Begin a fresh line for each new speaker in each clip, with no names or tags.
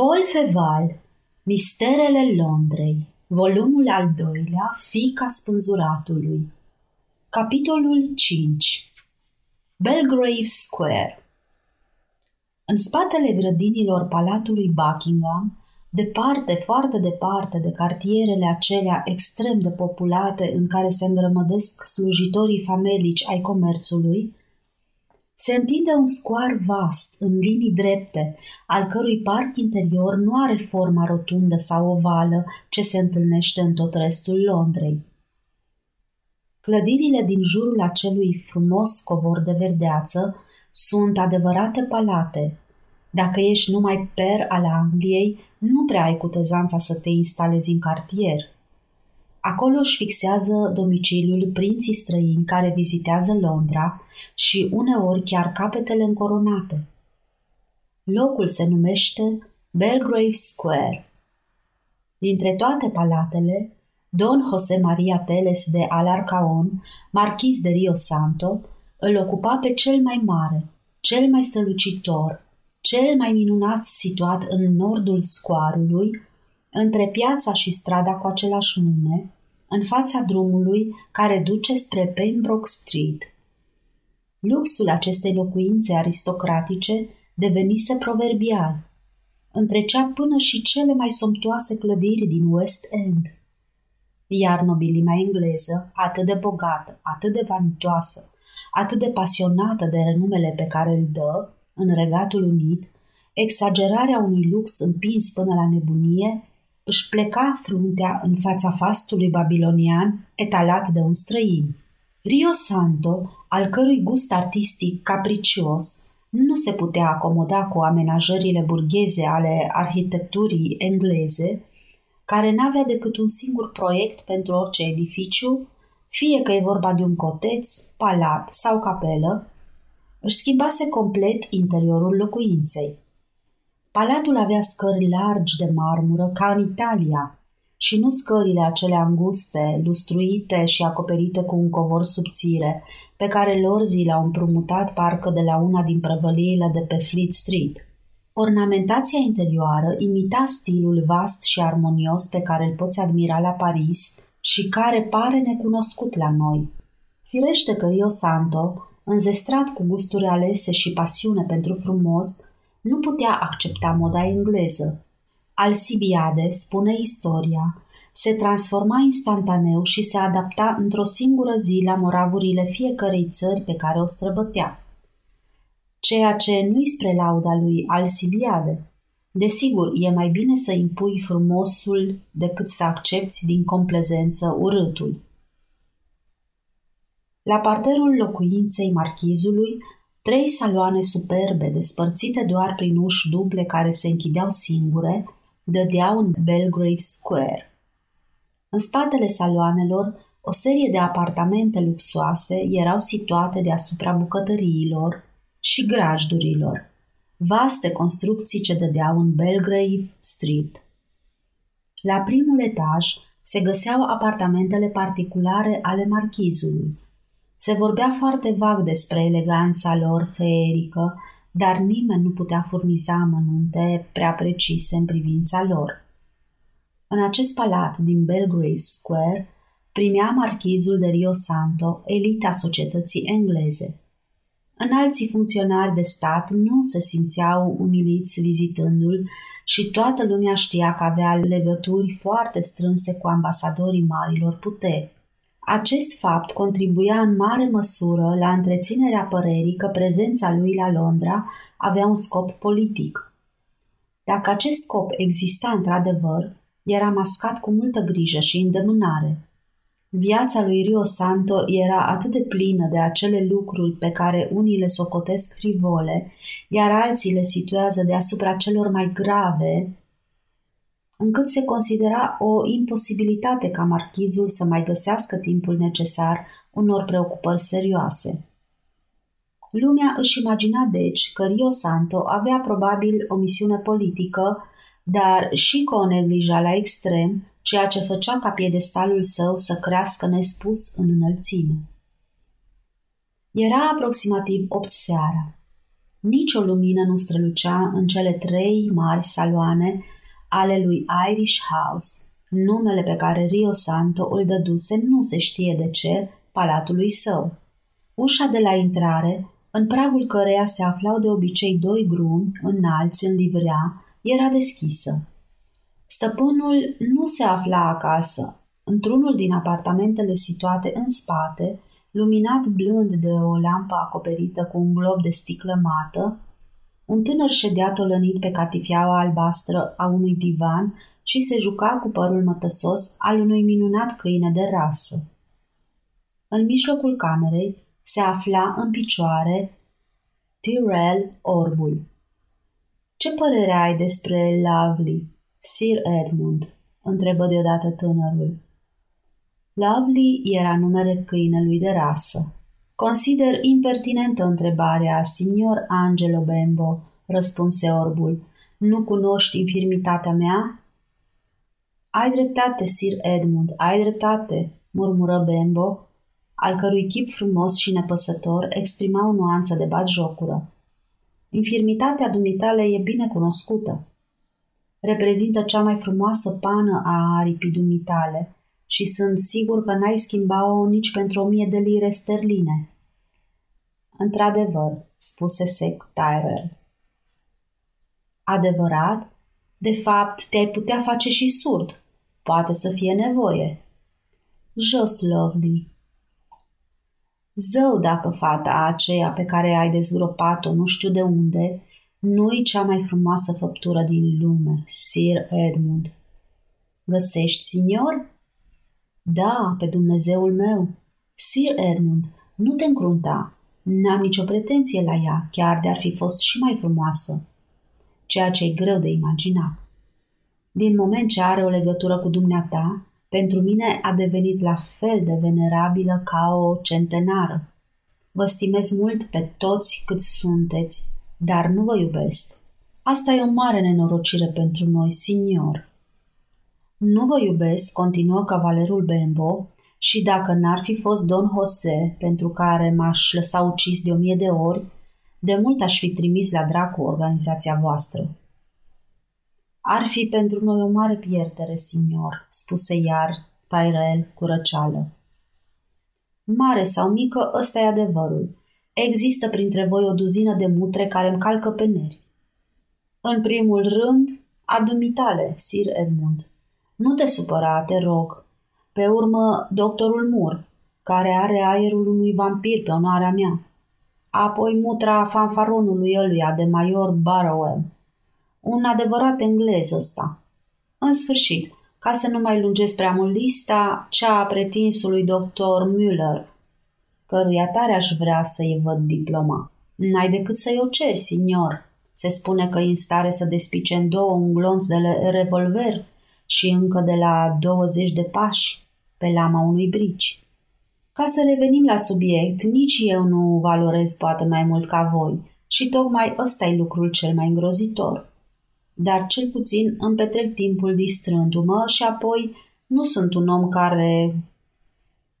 Paul Feval, Misterele Londrei, volumul al doilea, Fica spânzuratului. Capitolul 5 Belgrave Square În spatele grădinilor Palatului Buckingham, departe, foarte departe de cartierele acelea extrem de populate în care se îngrămădesc slujitorii famelici ai comerțului, se întinde un scoar vast, în linii drepte, al cărui parc interior nu are forma rotundă sau ovală ce se întâlnește în tot restul Londrei. Clădirile din jurul acelui frumos covor de verdeață sunt adevărate palate. Dacă ești numai per al Angliei, nu prea ai cutezanța să te instalezi în cartier – Acolo își fixează domiciliul prinții străini care vizitează Londra și uneori chiar capetele încoronate. Locul se numește Belgrave Square. Dintre toate palatele, Don José Maria Teles de Alarcaon, marchis de Rio Santo, îl ocupa pe cel mai mare, cel mai strălucitor, cel mai minunat situat în nordul scoarului, între piața și strada cu același nume, în fața drumului care duce spre Pembroke Street. Luxul acestei locuințe aristocratice devenise proverbial. Întrecea până și cele mai somptuoase clădiri din West End. Iar nobilimea engleză, atât de bogată, atât de vanitoasă, atât de pasionată de renumele pe care îl dă în Regatul Unit, exagerarea unui lux împins până la nebunie, își pleca fruntea în fața fastului babilonian etalat de un străin. Rio Santo, al cărui gust artistic capricios nu se putea acomoda cu amenajările burgheze ale arhitecturii engleze, care n-avea decât un singur proiect pentru orice edificiu, fie că e vorba de un coteț, palat sau capelă, își schimbase complet interiorul locuinței. Palatul avea scări largi de marmură, ca în Italia, și nu scările acelea anguste, lustruite și acoperite cu un covor subțire, pe care lorzii le-au împrumutat parcă de la una din prăvăliile de pe Fleet Street. Ornamentația interioară imita stilul vast și armonios pe care îl poți admira la Paris și care pare necunoscut la noi. Firește că Rio Santo, înzestrat cu gusturi alese și pasiune pentru frumos, nu putea accepta moda engleză. Alcibiade, spune istoria, se transforma instantaneu și se adapta într-o singură zi la moravurile fiecărei țări pe care o străbătea. Ceea ce nu-i spre lauda lui Alcibiade. Desigur, e mai bine să impui frumosul decât să accepti din complezență urâtul. La parterul locuinței marchizului Trei saloane superbe, despărțite doar prin uși duble care se închideau singure, dădeau în Belgrave Square. În spatele saloanelor, o serie de apartamente luxoase erau situate deasupra bucătăriilor și grajdurilor, vaste construcții ce dădeau în Belgrave Street. La primul etaj se găseau apartamentele particulare ale marchizului, se vorbea foarte vag despre eleganța lor feerică, dar nimeni nu putea furniza amănunte prea precise în privința lor. În acest palat din Belgrave Square primea marchizul de Rio Santo elita societății engleze. Înalții funcționari de stat nu se simțeau umiliți vizitându-l și toată lumea știa că avea legături foarte strânse cu ambasadorii marilor puteri. Acest fapt contribuia în mare măsură la întreținerea părerii că prezența lui la Londra avea un scop politic. Dacă acest scop exista într-adevăr, era mascat cu multă grijă și îndemânare. Viața lui Rio Santo era atât de plină de acele lucruri pe care unii le socotesc frivole, iar alții le situează deasupra celor mai grave încât se considera o imposibilitate ca marchizul să mai găsească timpul necesar unor preocupări serioase. Lumea își imagina deci că Rio Santo avea probabil o misiune politică, dar și că o neglija la extrem, ceea ce făcea ca piedestalul său să crească nespus în înălțime. Era aproximativ 8 seara. Nici o lumină nu strălucea în cele trei mari saloane ale lui Irish House, numele pe care Rio Santo îl dăduse nu se știe de ce palatului său. Ușa de la intrare, în pragul căreia se aflau de obicei doi gruni înalți în livrea, era deschisă. Stăpânul nu se afla acasă. Într-unul din apartamentele situate în spate, luminat blând de o lampă acoperită cu un glob de sticlă mată, un tânăr ședea tolănit pe catifiaua albastră a unui divan și se juca cu părul mătăsos al unui minunat câine de rasă. În mijlocul camerei se afla în picioare Tyrell Orbul. Ce părere ai despre Lovely, Sir Edmund?" întrebă deodată tânărul. Lovely era numele câinelui de rasă. Consider impertinentă întrebarea, signor Angelo Bembo, răspunse orbul. Nu cunoști infirmitatea mea? Ai dreptate, Sir Edmund, ai dreptate, murmură Bembo, al cărui chip frumos și nepăsător exprima o nuanță de batjocură. Infirmitatea dumitale e bine cunoscută. Reprezintă cea mai frumoasă pană a aripii dumitale și sunt sigur că n-ai schimba-o nici pentru o mie de lire sterline. Într-adevăr, spuse sec Tyrell. Adevărat? De fapt, te-ai putea face și surd. Poate să fie nevoie. Jos, Lovely. Zău dacă fata aceea pe care ai dezgropat-o nu știu de unde, nu-i cea mai frumoasă făptură din lume, Sir Edmund. Găsești, signor? Da, pe Dumnezeul meu. Sir Edmund, nu te încrunta. N-am nicio pretenție la ea, chiar de-ar fi fost și mai frumoasă. Ceea ce e greu de imaginat. Din moment ce are o legătură cu dumneata, pentru mine a devenit la fel de venerabilă ca o centenară. Vă stimez mult pe toți cât sunteți, dar nu vă iubesc. Asta e o mare nenorocire pentru noi, signor. Nu vă iubesc, continuă cavalerul Bembo, și dacă n-ar fi fost Don Jose, pentru care m-aș lăsa ucis de o mie de ori, de mult aș fi trimis la dracu organizația voastră. Ar fi pentru noi o mare pierdere, signor, spuse iar Tyrell cu răceală. Mare sau mică, ăsta e adevărul. Există printre voi o duzină de mutre care îmi calcă pe neri. În primul rând, a dumitale, Sir Edmund. Nu te supăra, te rog. Pe urmă, doctorul Mur, care are aerul unui vampir pe onoarea mea. Apoi mutra fanfaronului ăluia de major Barrowell. Un adevărat englez ăsta. În sfârșit, ca să nu mai lungesc prea mult lista, cea a pretinsului doctor Müller, căruia tare aș vrea să-i văd diploma. N-ai decât să-i o ceri, signor. Se spune că e în stare să despice în două un glonț de revolver și încă de la 20 de pași pe lama unui brici. Ca să revenim la subiect, nici eu nu valorez poate mai mult ca voi și tocmai ăsta e lucrul cel mai îngrozitor. Dar cel puțin îmi petrec timpul distrându-mă și apoi nu sunt un om care...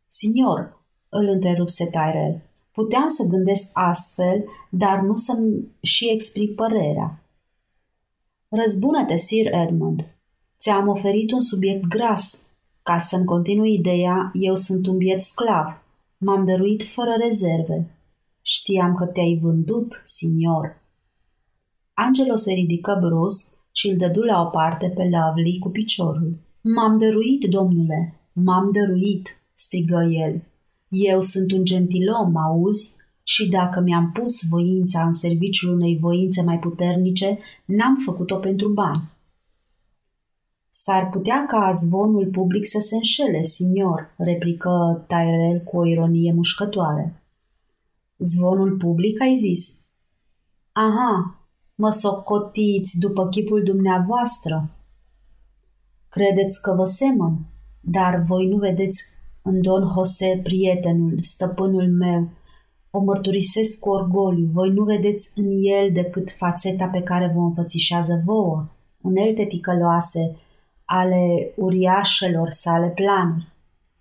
Signor, îl întrerupse Tyrell, puteam să gândesc astfel, dar nu să-mi și exprim părerea. Răzbună-te, Sir Edmund, Ți-am oferit un subiect gras. Ca să-mi continui ideea, eu sunt un biet sclav. M-am dăruit fără rezerve. Știam că te-ai vândut, signor. Angelo se ridică brusc și îl dădu la o parte pe Lovely cu piciorul. M-am dăruit, domnule, m-am dăruit, strigă el. Eu sunt un gentilom, auzi? Și dacă mi-am pus voința în serviciul unei voințe mai puternice, n-am făcut-o pentru bani. S-ar putea ca zvonul public să se înșele, signor, replică Tyrell cu o ironie mușcătoare. Zvonul public, ai zis? Aha, mă socotiți după chipul dumneavoastră. Credeți că vă semăn, dar voi nu vedeți în Don Jose prietenul, stăpânul meu. O mărturisesc cu orgoliu, voi nu vedeți în el decât fațeta pe care vă înfățișează vouă, unelte ticăloase, ale uriașelor sale planuri.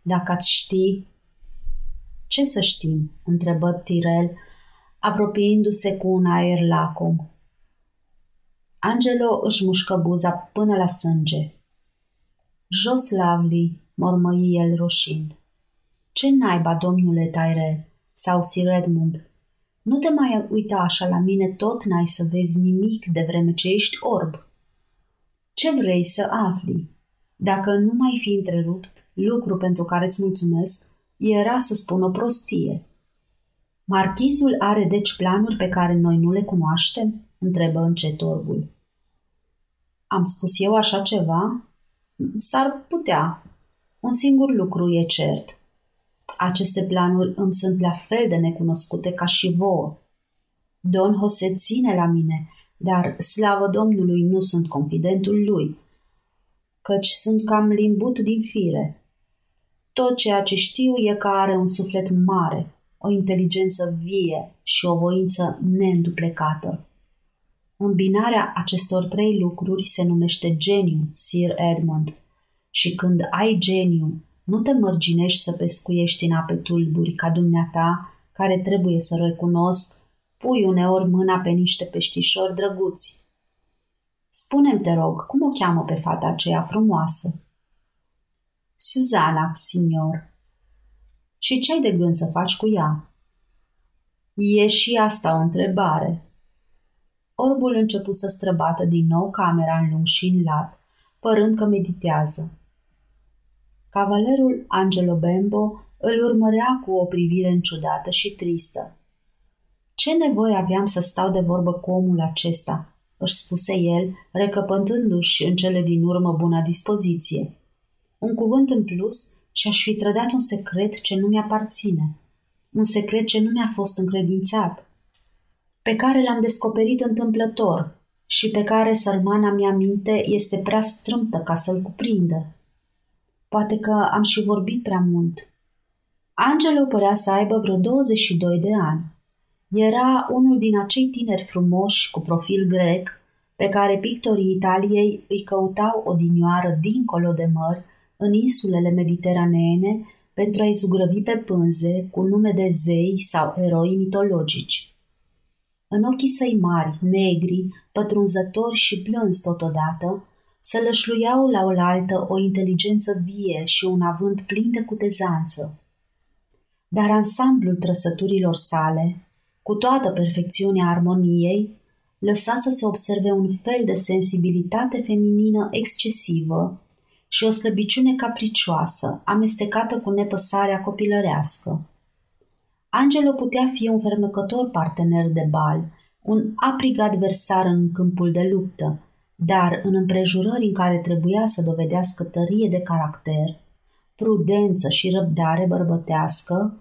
Dacă ați ști... Ce să știm? întrebă Tirel, apropiindu-se cu un aer lacom. Angelo își mușcă buza până la sânge. Jos, Lovely, mormăi el roșind. Ce naiba, domnule Tyrell? Sau Sir Edmund? Nu te mai uita așa la mine, tot n-ai să vezi nimic de vreme ce ești orb. Ce vrei să afli? Dacă nu mai fi întrerupt, lucru pentru care îți mulțumesc, era să spun o prostie. Marchizul are deci planuri pe care noi nu le cunoaștem? întrebă încet orbul. Am spus eu așa ceva? S-ar putea. Un singur lucru e cert. Aceste planuri îmi sunt la fel de necunoscute ca și vouă. Don Jose ține la mine, dar, slavă Domnului, nu sunt confidentul lui, căci sunt cam limbut din fire. Tot ceea ce știu e că are un suflet mare, o inteligență vie și o voință neînduplecată. Îmbinarea acestor trei lucruri se numește geniu, Sir Edmund. Și când ai geniu, nu te mărginești să pescuiești în ape tulburi ca dumneata, care trebuie să recunosc, pui uneori mâna pe niște peștișori drăguți. Spune-mi, te rog, cum o cheamă pe fata aceea frumoasă? Suzana, signor. Și ce ai de gând să faci cu ea? E și asta o întrebare. Orbul începu să străbată din nou camera în lung și în lat, părând că meditează. Cavalerul Angelo Bembo îl urmărea cu o privire înciudată și tristă. Ce nevoie aveam să stau de vorbă cu omul acesta?" își spuse el, recăpăntându-și în cele din urmă bună dispoziție. Un cuvânt în plus și aș fi trădat un secret ce nu mi-aparține. Un secret ce nu mi-a fost încredințat. Pe care l-am descoperit întâmplător și pe care sărmana mea minte este prea strâmtă ca să-l cuprindă. Poate că am și vorbit prea mult. Angelo părea să aibă vreo 22 de ani. Era unul din acei tineri frumoși cu profil grec pe care pictorii Italiei îi căutau odinioară dincolo de mări în insulele mediteraneene pentru a-i zugrăvi pe pânze cu nume de zei sau eroi mitologici. În ochii săi mari, negri, pătrunzători și plâns totodată, se lășluiau la oaltă o inteligență vie și un avânt plin de cutezanță. Dar ansamblul trăsăturilor sale, cu toată perfecțiunea armoniei, lăsa să se observe un fel de sensibilitate feminină excesivă și o slăbiciune capricioasă, amestecată cu nepăsarea copilărească. Angelo putea fi un fermecător partener de bal, un aprig adversar în câmpul de luptă, dar în împrejurări în care trebuia să dovedească tărie de caracter, prudență și răbdare bărbătească,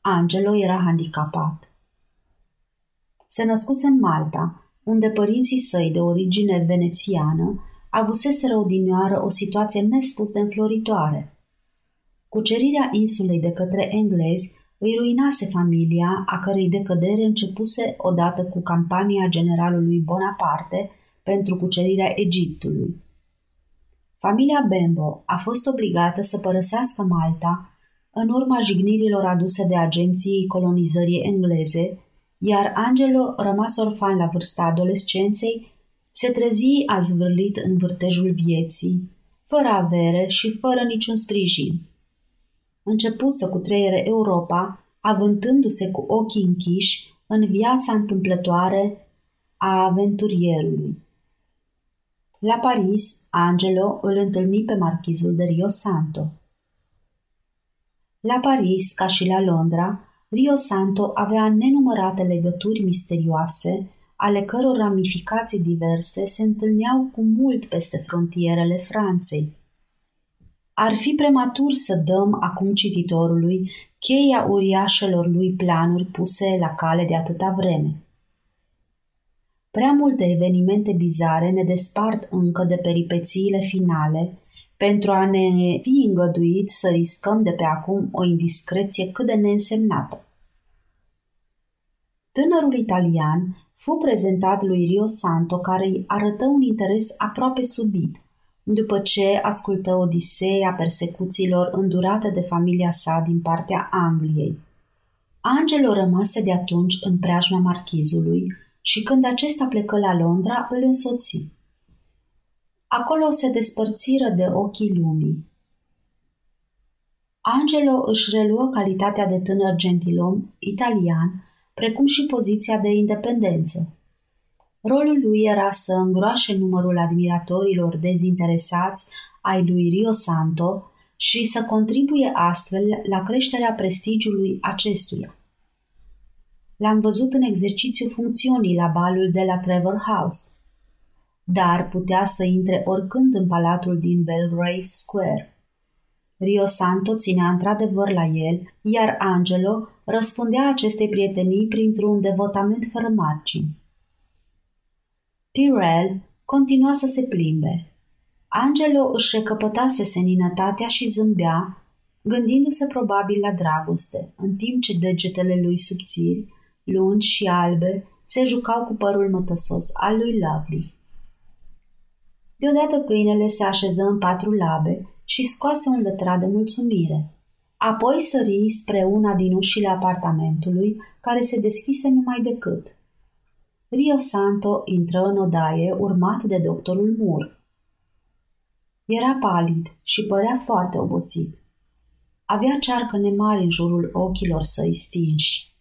Angelo era handicapat. Se născuse în Malta, unde părinții săi de origine venețiană avuseseră odinioară o situație nespus de înfloritoare. Cucerirea insulei de către englezi îi ruinase familia, a cărei decădere începuse odată cu campania generalului Bonaparte – pentru cucerirea Egiptului. Familia Bembo a fost obligată să părăsească Malta în urma jignirilor aduse de agenții colonizării engleze, iar Angelo, rămas orfan la vârsta adolescenței, se trezi azvârlit în vârtejul vieții, fără avere și fără niciun sprijin. Începu să cutreiere Europa, avântându-se cu ochii închiși în viața întâmplătoare a aventurierului. La Paris, Angelo îl întâlni pe marchizul de Rio Santo. La Paris, ca și la Londra, Rio Santo avea nenumărate legături misterioase, ale căror ramificații diverse se întâlneau cu mult peste frontierele Franței. Ar fi prematur să dăm acum cititorului cheia uriașelor lui planuri puse la cale de atâta vreme. Prea multe evenimente bizare ne despart încă de peripețiile finale pentru a ne fi îngăduit să riscăm de pe acum o indiscreție cât de neînsemnată. Tânărul italian fu prezentat lui Rio Santo, care îi arătă un interes aproape subit, după ce ascultă Odiseea persecuțiilor îndurate de familia sa din partea Angliei. Angelo rămase de atunci în preajma marchizului și când acesta plecă la Londra, îl însoți. Acolo se despărțiră de ochii lumii. Angelo își reluă calitatea de tânăr gentilom italian, precum și poziția de independență. Rolul lui era să îngroașe numărul admiratorilor dezinteresați ai lui Rio Santo și să contribuie astfel la creșterea prestigiului acestuia. L-am văzut în exercițiu funcțiunii la balul de la Trevor House, dar putea să intre oricând în palatul din Belgrave Square. Rio Santo ținea într-adevăr la el, iar Angelo răspundea acestei prietenii printr-un devotament fără margini. Tyrell continua să se plimbe. Angelo își recăpătase seninătatea și zâmbea, gândindu-se probabil la dragoste, în timp ce degetele lui subțiri, lungi și albe, se jucau cu părul mătăsos al lui Lovely. Deodată câinele se așeză în patru labe și scoase un lătrat de mulțumire. Apoi sări spre una din ușile apartamentului, care se deschise numai decât. Rio Santo intră în odaie, urmat de doctorul Moore. Era palid și părea foarte obosit. Avea cearcăne mari în jurul ochilor săi stinși.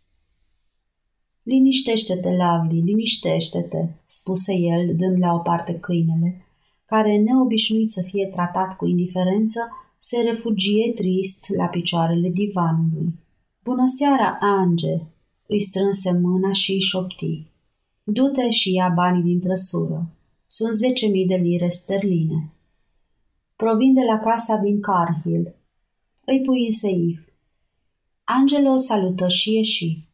Liniștește-te, Lavli, liniștește-te, spuse el, dând la o parte câinele, care, neobișnuit să fie tratat cu indiferență, se refugie trist la picioarele divanului. Bună seara, Ange!" îi strânse mâna și îi șopti. Du-te și ia banii din trăsură. Sunt zece mii de lire sterline. Provin de la casa din Carhill. Îi pui în seif. Angelo salută și ieși.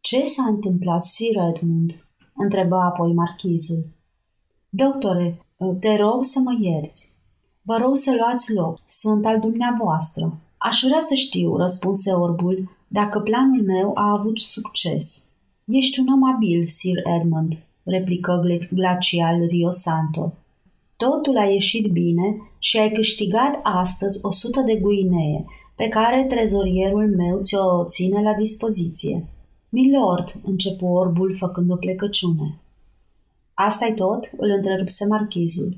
Ce s-a întâmplat, Sir Edmund?" întrebă apoi marchizul. Doctore, te rog să mă ierți. Vă rog să luați loc. Sunt al dumneavoastră. Aș vrea să știu, răspunse orbul, dacă planul meu a avut succes. Ești un om abil, Sir Edmund, replică glacial Rio Santo. Totul a ieșit bine și ai câștigat astăzi o sută de guinee, pe care trezorierul meu ți-o ține la dispoziție. Milord, începu orbul făcând o plecăciune. Asta-i tot?" îl întrerupse marchizul.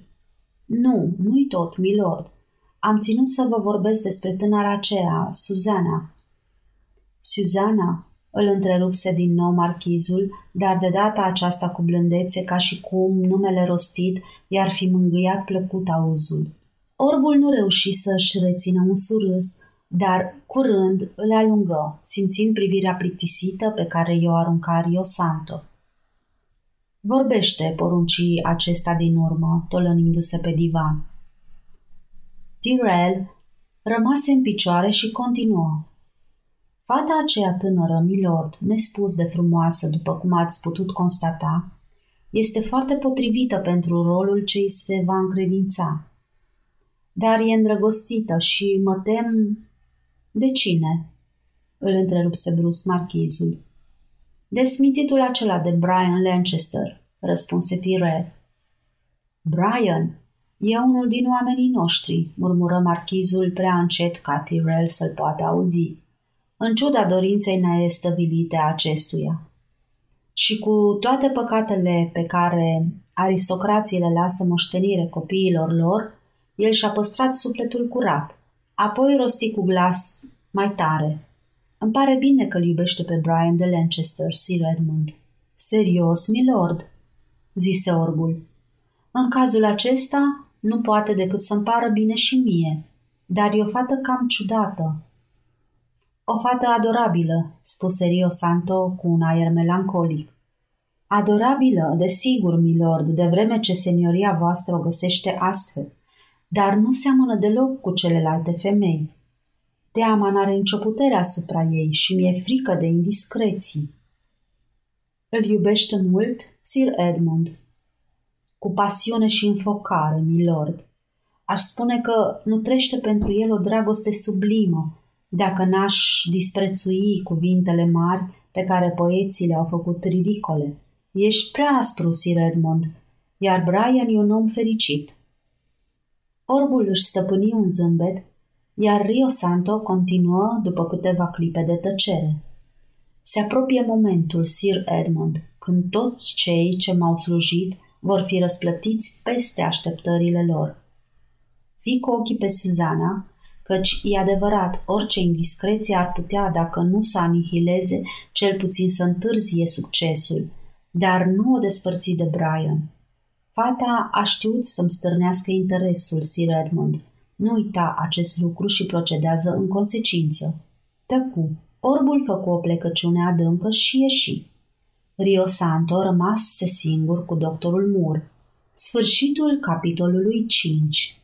Nu, nu-i tot, milord. Am ținut să vă vorbesc despre tânăra aceea, Suzana. Suzana, îl întrerupse din nou marchizul, dar de data aceasta cu blândețe, ca și cum numele rostit i-ar fi mângâiat plăcut auzul. Orbul nu reuși să-și rețină un surâs, dar curând îl alungă, simțind privirea plictisită pe care i-o arunca Rio Santo. Vorbește, poruncii acesta din urmă, tolănindu-se pe divan. Tyrell rămase în picioare și continuă. Fata aceea tânără, milord, nespus de frumoasă, după cum ați putut constata, este foarte potrivită pentru rolul ce îi se va încredința. Dar e îndrăgostită și mă tem... De cine? Îl întrerupse brusc marchizul. Desmititul acela de Brian Lancaster, răspunse Tyrell. Brian, e unul din oamenii noștri, murmură marchizul prea încet ca Tyrell să-l poată auzi în ciuda dorinței neestăvilite a acestuia. Și cu toate păcatele pe care aristocrații le lasă moștenire copiilor lor, el și-a păstrat sufletul curat. Apoi rosti cu glas mai tare. Îmi pare bine că îl iubește pe Brian de Lancaster, Sir Edmund. Serios, milord, zise orbul. În cazul acesta, nu poate decât să-mi pară bine și mie, dar e o fată cam ciudată, o fată adorabilă, spuse Rio Santo cu un aer melancolic. Adorabilă, desigur, milord, de vreme ce senioria voastră o găsește astfel, dar nu seamănă deloc cu celelalte femei. Teama n-are nicio putere asupra ei și mi-e frică de indiscreții. Îl iubește mult Sir Edmund. Cu pasiune și înfocare, milord. Aș spune că nutrește pentru el o dragoste sublimă, dacă n-aș disprețui cuvintele mari pe care poeții le-au făcut ridicole. Ești prea aspru, Sir Edmund, iar Brian e un om fericit. Orbul își stăpâni un zâmbet, iar Rio Santo continuă după câteva clipe de tăcere. Se apropie momentul, Sir Edmund, când toți cei ce m-au slujit vor fi răsplătiți peste așteptările lor. Fii cu ochii pe Suzana, căci e adevărat, orice indiscreție ar putea, dacă nu să anihileze, cel puțin să întârzie succesul, dar nu o despărți de Brian. Fata a știut să-mi stârnească interesul, Sir Edmund. Nu uita acest lucru și procedează în consecință. Tăcu. Orbul făcu o plecăciune adâncă și ieși. Rio Santo rămase singur cu doctorul Moore. Sfârșitul capitolului 5